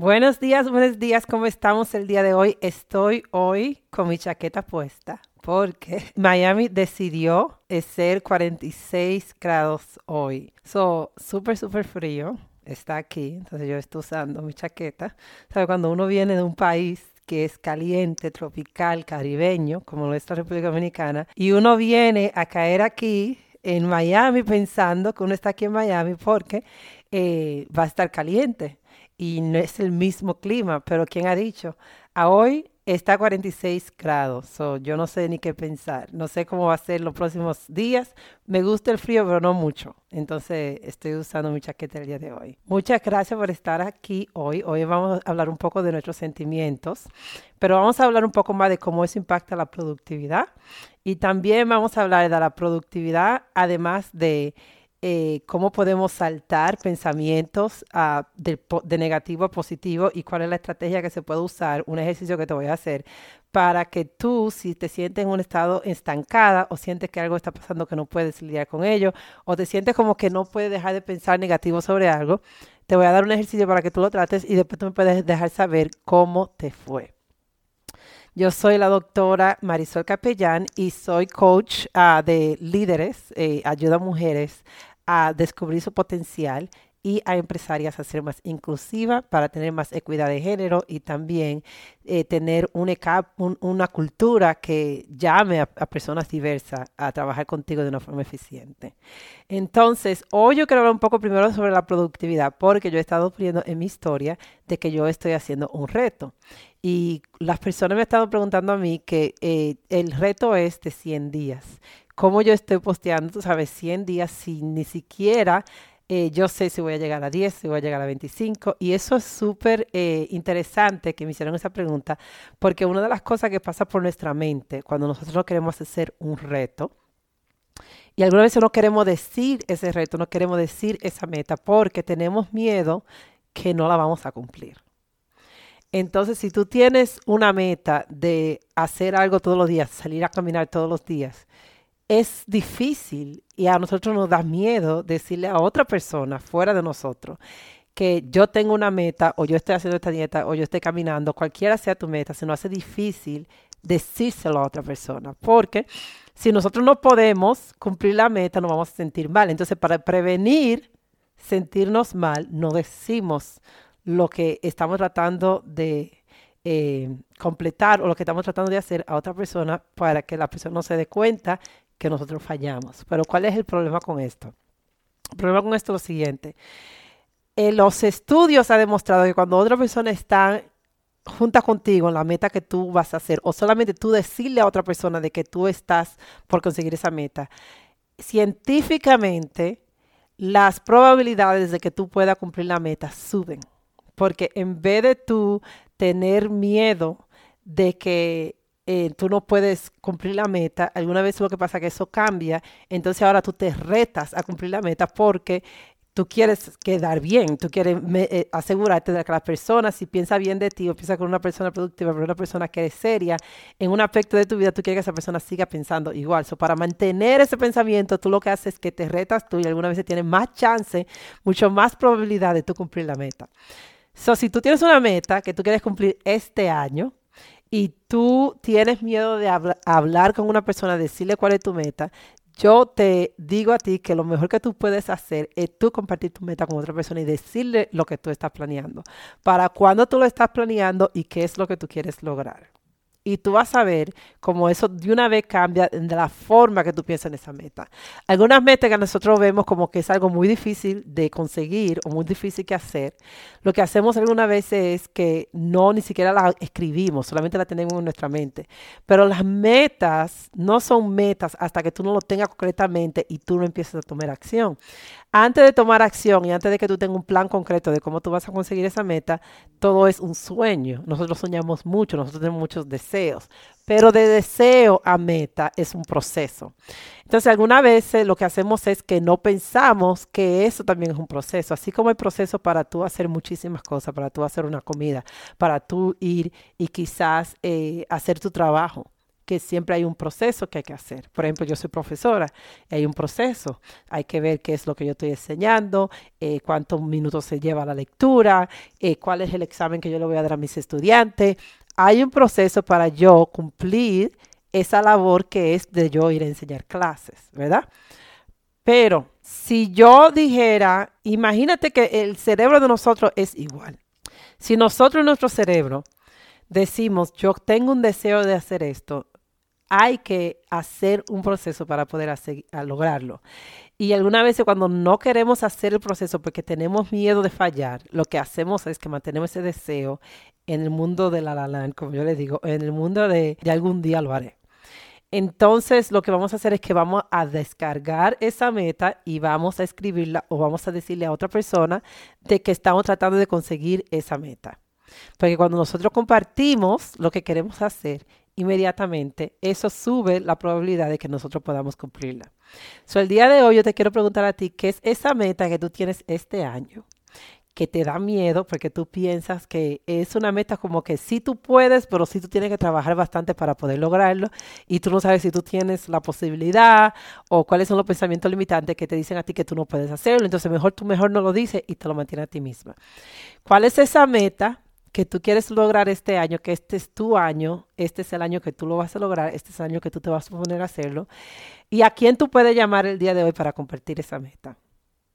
Buenos días, buenos días, ¿cómo estamos el día de hoy? Estoy hoy con mi chaqueta puesta porque Miami decidió ser 46 grados hoy. So, súper, súper frío. Está aquí, entonces yo estoy usando mi chaqueta. ¿Sabe? Cuando uno viene de un país que es caliente, tropical, caribeño, como nuestra República Dominicana, y uno viene a caer aquí en Miami pensando que uno está aquí en Miami porque eh, va a estar caliente y no es el mismo clima, pero ¿quién ha dicho? A hoy está a 46 grados, so yo no sé ni qué pensar, no sé cómo va a ser los próximos días. Me gusta el frío, pero no mucho, entonces estoy usando mi chaqueta el día de hoy. Muchas gracias por estar aquí hoy. Hoy vamos a hablar un poco de nuestros sentimientos, pero vamos a hablar un poco más de cómo eso impacta la productividad y también vamos a hablar de la productividad, además de eh, cómo podemos saltar pensamientos uh, de, negativo a positivo y cuál es la estrategia que se puede usar, un ejercicio que te voy a hacer para que tú, si te sientes en un estado estancada o sientes que algo está pasando que no puedes lidiar con ello o te sientes como que no puedes dejar de pensar negativo sobre algo, te voy a dar un ejercicio para que tú lo trates y después tú me puedes dejar saber cómo te fue. Yo soy la doctora Marisol Capellán y soy coach uh, de líderes, eh, ayuda a mujeres a descubrir su potencial y a empresarias a ser más inclusivas para tener más equidad de género y también eh, tener un un, una cultura que llame a, personas diversas a trabajar contigo de una forma eficiente. Entonces, hoy yo quiero hablar un poco primero sobre la productividad porque yo he estado viendo en mi historia de que yo estoy haciendo un reto. Y las personas me han estado preguntando a mí que eh, el reto es de 100 días cómo yo estoy posteando, tú sabes, 100 días sin ni siquiera eh, yo sé si voy a llegar a 10, si voy a llegar a 25. Y eso es súper eh, interesante que me hicieron esa pregunta, porque una de las cosas que pasa por nuestra mente cuando nosotros no queremos hacer un reto, y algunas veces no queremos decir ese reto, no queremos decir esa meta, porque tenemos miedo que no la vamos a cumplir. Entonces, si tú tienes una meta de hacer algo todos los días, salir a caminar todos los días, es difícil y a nosotros nos da miedo decirle a otra persona fuera de nosotros que yo tengo una meta o yo estoy haciendo esta dieta o yo estoy caminando, cualquiera sea tu meta, se nos hace difícil decírselo a otra persona, porque si nosotros no podemos cumplir la meta, nos vamos a sentir mal. Entonces, para prevenir sentirnos mal, no decimos lo que estamos tratando de eh, completar o lo que estamos tratando de hacer a otra persona para que la persona no se dé cuenta que nosotros fallamos. Pero ¿cuál es el problema con esto? El problema con esto es lo siguiente. En los estudios ha demostrado que cuando otra persona está junta contigo en la meta que tú vas a hacer, o solamente tú decirle a otra persona de que tú estás por conseguir esa meta, científicamente las probabilidades de que tú puedas cumplir la meta suben. Porque en vez de tú tener miedo de que eh, tú no puedes cumplir la meta, alguna vez lo que pasa es que eso cambia, entonces ahora tú te retas a cumplir la meta porque tú quieres quedar bien, tú quieres eh, asegurarte de que la persona, si piensa bien de ti o piensa con una persona productiva, pero una persona que es seria, en un aspecto de tu vida, tú quieres que esa persona siga pensando igual. So, para mantener ese pensamiento, tú lo que haces es que te retas tú y alguna vez tienes más chance, mucho más probabilidad de tú cumplir la meta. So, si tú tienes una meta que tú quieres cumplir este año, y tú tienes miedo de hablar con una persona, decirle cuál es tu meta, yo te digo a ti que lo mejor que tú puedes hacer es tú compartir tu meta con otra persona y decirle lo que tú estás planeando, para cuándo tú lo estás planeando y qué es lo que tú quieres lograr. Y tú vas a ver cómo eso de una vez cambia de la forma que tú piensas en esa meta. Algunas metas que nosotros vemos como que es algo muy difícil de conseguir o muy difícil que hacer, lo que hacemos algunas veces es que no ni siquiera las escribimos, solamente las tenemos en nuestra mente. Pero las metas no son metas hasta que tú no lo tengas concretamente y tú no empieces a tomar acción. Antes de tomar acción y antes de que tú tengas un plan concreto de cómo tú vas a conseguir esa meta, todo es un sueño. Nosotros soñamos mucho, nosotros tenemos muchos deseos, pero de deseo a meta es un proceso. Entonces, algunas veces lo que hacemos es que no pensamos que eso también es un proceso, así como el proceso para tú hacer muchísimas cosas, para tú hacer una comida, para tú ir y quizás eh, hacer tu trabajo que siempre hay un proceso que hay que hacer. Por ejemplo, yo soy profesora, hay un proceso. Hay que ver qué es lo que yo estoy enseñando, eh, cuántos minutos se lleva la lectura, eh, cuál es el examen que yo le voy a dar a mis estudiantes. Hay un proceso para yo cumplir esa labor que es de yo ir a enseñar clases, ¿verdad? Pero si yo dijera, imagínate que el cerebro de nosotros es igual. Si nosotros nuestro cerebro decimos, yo tengo un deseo de hacer esto, hay que hacer un proceso para poder lograrlo. Y algunas veces cuando no queremos hacer el proceso porque tenemos miedo de fallar, lo que hacemos es que mantenemos ese deseo en el mundo de la la como yo le digo, en el mundo de, de algún día lo haré. Entonces, lo que vamos a hacer es que vamos a descargar esa meta y vamos a escribirla o vamos a decirle a otra persona de que estamos tratando de conseguir esa meta. Porque cuando nosotros compartimos lo que queremos hacer, inmediatamente eso sube la probabilidad de que nosotros podamos cumplirla. So, el día de hoy yo te quiero preguntar a ti, ¿qué es esa meta que tú tienes este año? que te da miedo porque tú piensas que es una meta como que sí tú puedes, pero sí tú tienes que trabajar bastante para poder lograrlo y tú no sabes si tú tienes la posibilidad o cuáles son los pensamientos limitantes que te dicen a ti que tú no puedes hacerlo. Entonces mejor tú mejor no lo dices y te lo mantienes a ti misma. ¿Cuál es esa meta que tú quieres lograr este año, que este es tu año, este es el año que tú lo vas a lograr, este es el año que tú te vas a poner a hacerlo? ¿Y a quién tú puedes llamar el día de hoy para compartir esa meta?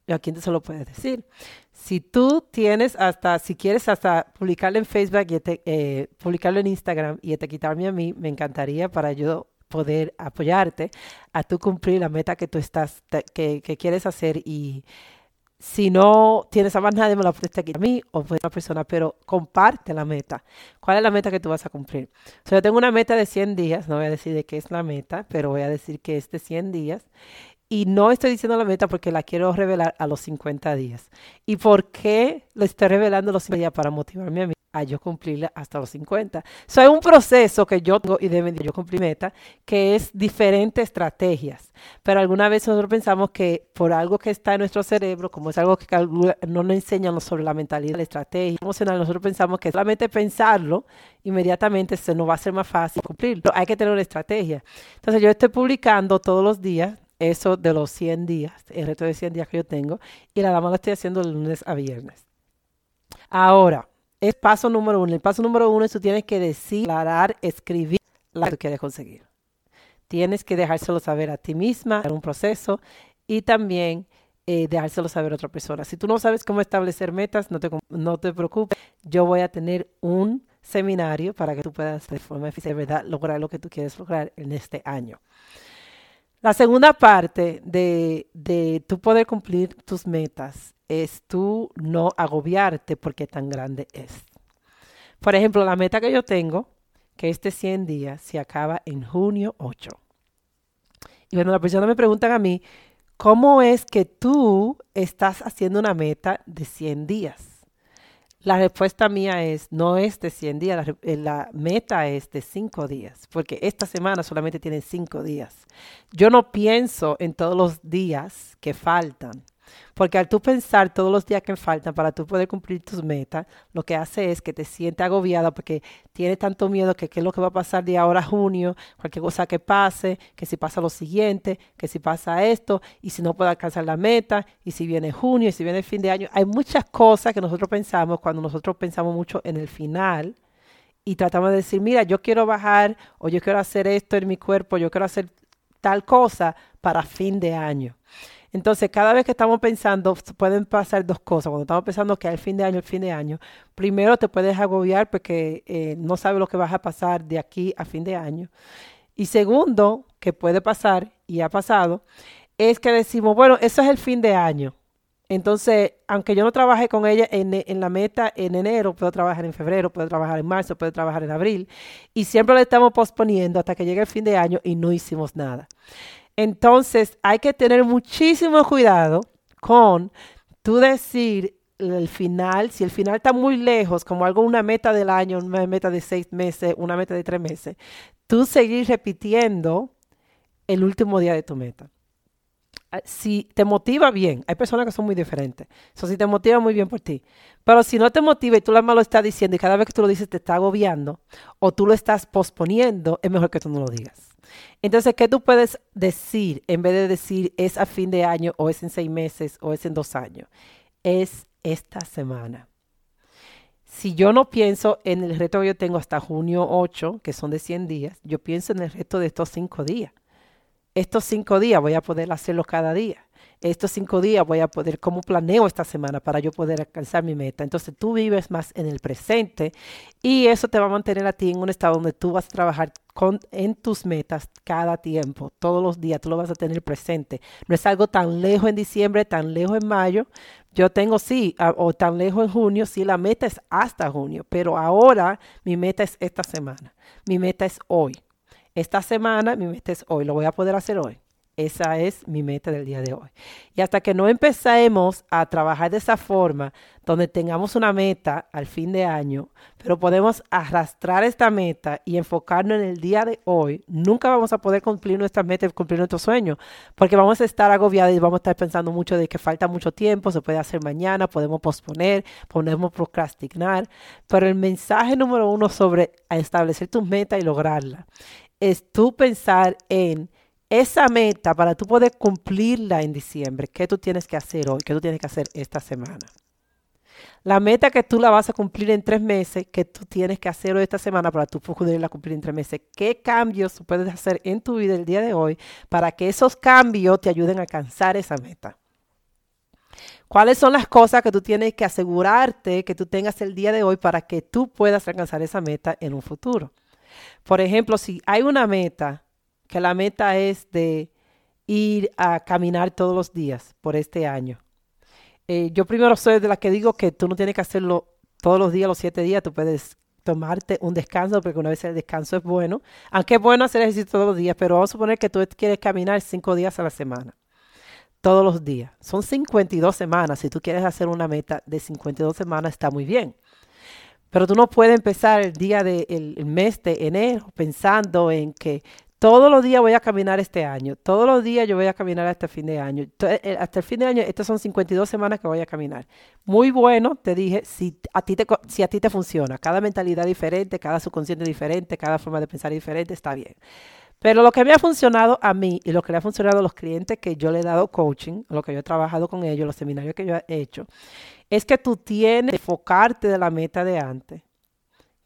¿A quién te se lo puedes decir? Si tú tienes hasta, si quieres hasta publicarlo en Facebook y eh, publicarlo en Instagram y te quitarme a mí, me encantaría para yo poder apoyarte a tú cumplir la meta que tú estás, que, quieres hacer y si no tienes a más nadie, me la puedes aquí a mí o a otra persona, pero comparte la meta. ¿Cuál es la meta que tú vas a cumplir? O sea, yo tengo una meta de 100 días, no voy a decir de qué es la meta, pero voy a decir que es de 100 días y no estoy diciendo la meta porque la quiero revelar a los 50 días. ¿Y por qué lo estoy revelando a los 50 días? Para motivarme a mí a yo cumplirla hasta los 50. So, hay un proceso que yo tengo y deben yo cumplir meta, que es diferentes estrategias. Pero alguna vez nosotros pensamos que por algo que está en nuestro cerebro, como es algo que no nos enseñan sobre la mentalidad, la estrategia emocional, nosotros pensamos que solamente pensarlo, inmediatamente se nos va a hacer más fácil cumplirlo. Hay que tener una estrategia. Entonces yo estoy publicando todos los días eso de los 100 días, el reto de 100 días que yo tengo, y la dama lo estoy haciendo de lunes a viernes. Ahora, es paso número uno. El paso número uno es tú tienes que declarar, escribir lo que tú quieres conseguir. Tienes que dejárselo saber a ti misma, en un proceso, y también eh, dejárselo saber a otra persona. Si tú no sabes cómo establecer metas, no te, no te preocupes. Yo voy a tener un seminario para que tú puedas de forma eficiente, ¿verdad? lograr lo que tú quieres lograr en este año. La segunda parte de, de tú poder cumplir tus metas es tú no agobiarte porque tan grande es. Por ejemplo, la meta que yo tengo, que este 100 días, se acaba en junio 8. Y cuando las personas me preguntan a mí, ¿cómo es que tú estás haciendo una meta de 100 días? La respuesta mía es, no es de 100 días, eh, la, meta es de 5 días, porque esta semana solamente tiene 5 días. Yo no pienso en todos los días que faltan. Porque al tú pensar todos los días que faltan para tú poder cumplir tus metas, lo que hace es que te sientes agobiada porque tienes tanto miedo que qué es lo que va a pasar de ahora a junio, cualquier cosa que pase, que si pasa lo siguiente, que si pasa esto, y si no puedo alcanzar la meta, y si viene junio, y si viene el fin de año. Hay muchas cosas que nosotros pensamos cuando nosotros pensamos mucho en el final y tratamos de decir, mira, yo quiero bajar o yo quiero hacer esto en mi cuerpo, yo quiero hacer tal cosa para fin de año. Entonces, cada vez que estamos pensando, pueden pasar dos cosas. Cuando estamos pensando que al fin de año, el fin de año, primero te puedes agobiar porque eh, no sabes lo que vas a pasar de aquí a fin de año. Y segundo, que puede pasar y ha pasado, es que decimos, bueno, eso es el fin de año. Entonces, aunque yo no trabaje con ella en, la meta en enero, puedo trabajar en febrero, puedo trabajar en marzo, puedo trabajar en abril. Y siempre lo estamos posponiendo hasta que llegue el fin de año y no hicimos nada. Entonces hay que tener muchísimo cuidado con tú decir el final, si el final está muy lejos, como algo, una meta del año, una meta de seis meses, una meta de tres meses, tú seguir repitiendo el último día de tu meta. Ah, si te motiva bien, hay personas que son muy diferentes. Eso si te motiva muy bien por ti. Pero si no te motiva y tú la lo estás diciendo y cada vez que tú lo dices te está agobiando o tú lo estás posponiendo, es mejor que tú no lo digas. Entonces, ¿qué tú puedes decir en vez de decir es a fin de año o es en seis meses o es en dos años? Es esta semana. Si yo no pienso en el reto que yo tengo hasta junio 8, que son de 100 días, yo pienso en el reto de estos cinco días estos cinco días voy a poder hacerlo cada día. Estos cinco días voy a poder, ¿cómo planeo esta semana para yo poder alcanzar mi meta? Entonces tú vives más en el presente y eso te va a mantener a ti en un estado donde tú vas a trabajar con, en tus metas cada tiempo, todos los días, tú lo vas a tener presente. No es algo tan lejos en diciembre, tan lejos en mayo. Yo tengo sí, o tan lejos en junio, sí, la meta es hasta junio, pero ahora mi meta es esta semana, mi meta es hoy. Esta semana mi meta es hoy, lo voy a poder hacer hoy. Esa es mi meta del día de hoy. Y hasta que no empecemos a trabajar de esa forma, donde tengamos una meta al fin de año, pero podemos arrastrar esta meta y enfocarnos en el día de hoy, nunca vamos a poder cumplir nuestra meta y cumplir nuestro sueño, porque vamos a estar agobiados y vamos a estar pensando mucho de que falta mucho tiempo, se puede hacer mañana, podemos posponer, podemos procrastinar. Pero el mensaje número uno sobre establecer tus metas y lograrla es tú pensar en esa meta para tú poder cumplirla en diciembre. ¿Qué tú tienes que hacer hoy? ¿Qué tú tienes que hacer esta semana? La meta que tú la vas a cumplir en tres meses, que tú tienes que hacer hoy esta semana para tú poderla cumplir en tres meses. ¿Qué cambios puedes hacer en tu vida el día de hoy para que esos cambios te ayuden a alcanzar esa meta? ¿Cuáles son las cosas que tú tienes que asegurarte que tú tengas el día de hoy para que tú puedas alcanzar esa meta en un futuro? Por ejemplo, si hay una meta, que la meta es de ir a caminar todos los días por este año. Eh, yo primero soy de la que digo que tú no tienes que hacerlo todos los días, los siete días, tú puedes tomarte un descanso, porque una vez el descanso es bueno, aunque es bueno hacer ejercicio todos los días, pero vamos a suponer que tú quieres caminar cinco días a la semana, todos los días. Son 52 semanas, si tú quieres hacer una meta de 52 semanas está muy bien. Pero tú no puedes empezar el día del mes de enero pensando en que todos los días voy a caminar este año, todos los días yo voy a caminar hasta el fin de año. Eh, hasta el fin de año, estas son 52 semanas que voy a caminar. Muy bueno, te dije, si a ti te, si a ti te funciona, cada mentalidad diferente, cada subconsciente diferente, cada forma de pensar diferente, está bien. Pero lo que me ha funcionado a mí y lo que le ha funcionado a los clientes que yo le he dado coaching, lo que yo he trabajado con ellos, los seminarios que yo he hecho, es que tú tienes que enfocarte de la meta de antes,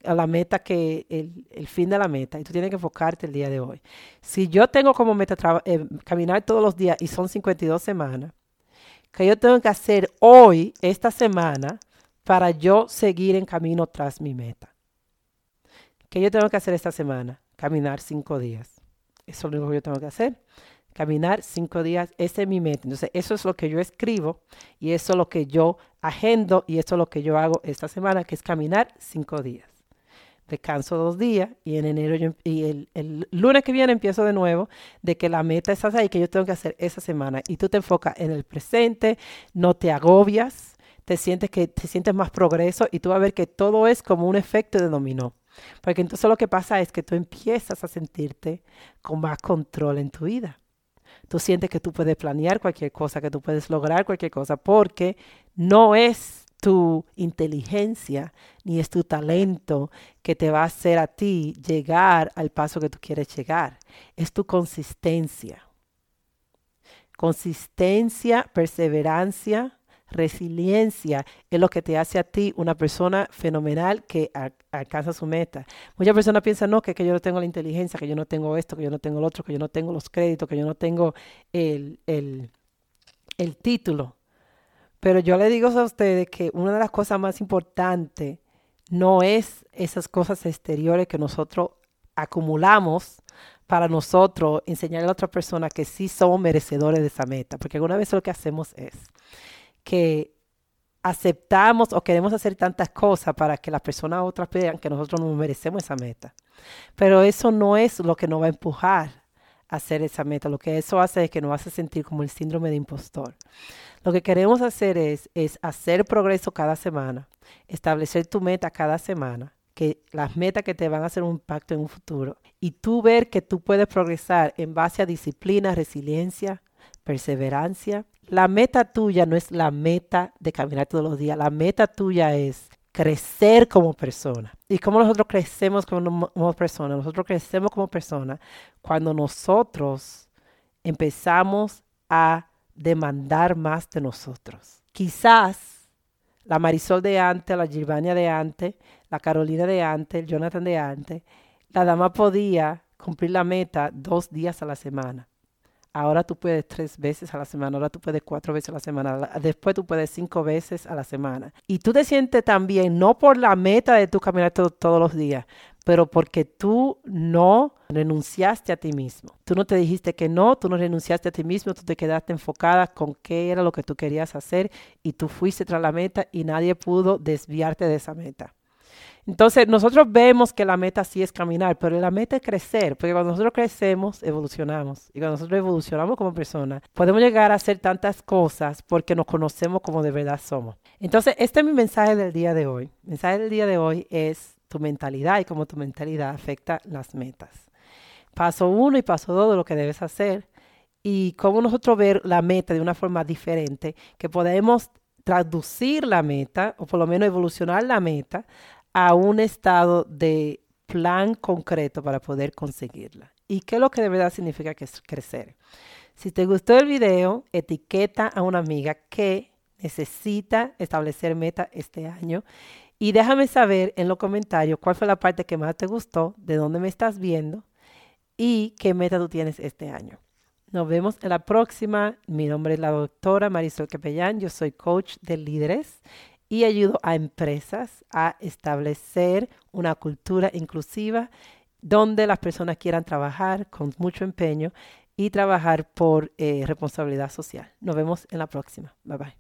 a la meta que, el, fin de la meta, y tú tienes que enfocarte el día de hoy. Si yo tengo como meta eh, caminar todos los días y son 52 semanas, que yo tengo que hacer hoy, esta semana, para yo seguir en camino tras mi meta. ¿Qué yo tengo que hacer esta semana? Caminar cinco días. Eso es lo único que yo tengo que hacer. Caminar cinco días, ese es mi meta. Entonces, eso es lo que yo escribo y eso es lo que yo agendo y eso es lo que yo hago esta semana, que es caminar cinco días. Descanso dos días y en enero yo, y el, lunes que viene empiezo de nuevo de que la meta es ahí que yo tengo que hacer esa semana y tú te enfocas en el presente, no te agobias, te sientes que te sientes más progreso y tú vas a ver que todo es como un efecto de dominó. Porque entonces lo que pasa es que tú empiezas a sentirte con más control en tu vida. Tú sientes que tú puedes planear cualquier cosa, que tú puedes lograr cualquier cosa, porque no es tu inteligencia ni es tu talento que te va a hacer a ti llegar al paso que tú quieres llegar. Es tu consistencia. Consistencia, perseverancia, resiliencia es lo que te hace a ti una persona fenomenal que alcanza su meta. Muchas personas piensan, no, que, que, yo no tengo la inteligencia, que yo no tengo esto, que yo no tengo lo otro, que yo no tengo los créditos, que yo no tengo el, el, el título. Pero yo le digo a ustedes que una de las cosas más importantes no es esas cosas exteriores que nosotros acumulamos para nosotros enseñarle a otra persona que sí somos merecedores de esa meta. Porque alguna vez lo que hacemos es que aceptamos o queremos hacer tantas cosas para que las personas otras vean que nosotros no merecemos esa meta. Pero eso no es lo que nos va a empujar hacer esa meta. Lo que eso hace es que nos hace sentir como el síndrome de impostor. Lo que queremos hacer es, es hacer progreso cada semana, establecer tu meta cada semana, que las metas que te van a hacer un impacto en un futuro y tú ver que tú puedes progresar en base a disciplina, resiliencia, perseverancia. La meta tuya no es la meta de caminar todos los días, la meta tuya es crecer como persona. ¿Y cómo nosotros crecemos como, como persona? Nosotros crecemos como persona cuando nosotros empezamos a demandar más de nosotros. Quizás la Marisol de antes, la Gilvania de antes, la Carolina de antes, el Jonathan de antes, la dama podía cumplir la meta dos días a la semana. Ahora tú puedes tres veces a la semana, ahora tú puedes cuatro veces a la semana, después tú puedes cinco veces a la semana. Y tú te sientes también, no por la meta de tu caminar todos los días, pero porque tú no renunciaste a ti mismo. Tú no te dijiste que no, tú no renunciaste a ti mismo, tú te quedaste enfocada con qué era lo que tú querías hacer y tú fuiste tras la meta y nadie pudo desviarte de esa meta. Entonces, nosotros vemos que la meta sí es caminar, pero la meta es crecer, porque cuando nosotros crecemos, evolucionamos. Y cuando nosotros evolucionamos como personas, podemos llegar a hacer tantas cosas porque nos conocemos como de verdad somos. Entonces, este es mi mensaje del día de hoy. El mensaje del día de hoy es tu mentalidad y cómo tu mentalidad afecta las metas. Paso uno y paso dos de lo que debes hacer y cómo nosotros ver la meta de una forma diferente, que podemos traducir la meta o por lo menos evolucionar la meta a un estado de plan concreto para poder conseguirla. ¿Y qué es lo que de verdad significa que es crecer? Si te gustó el video, etiqueta a una amiga que necesita establecer meta este año y déjame saber en los comentarios cuál fue la parte que más te gustó, de dónde me estás viendo y qué meta tú tienes este año. Nos vemos en la próxima. Mi nombre es la doctora Marisol Capellán. Yo soy coach de líderes y ayudo a empresas a establecer una cultura inclusiva donde las personas quieran trabajar con mucho empeño y trabajar por eh, responsabilidad social. Nos vemos en la próxima. Bye bye.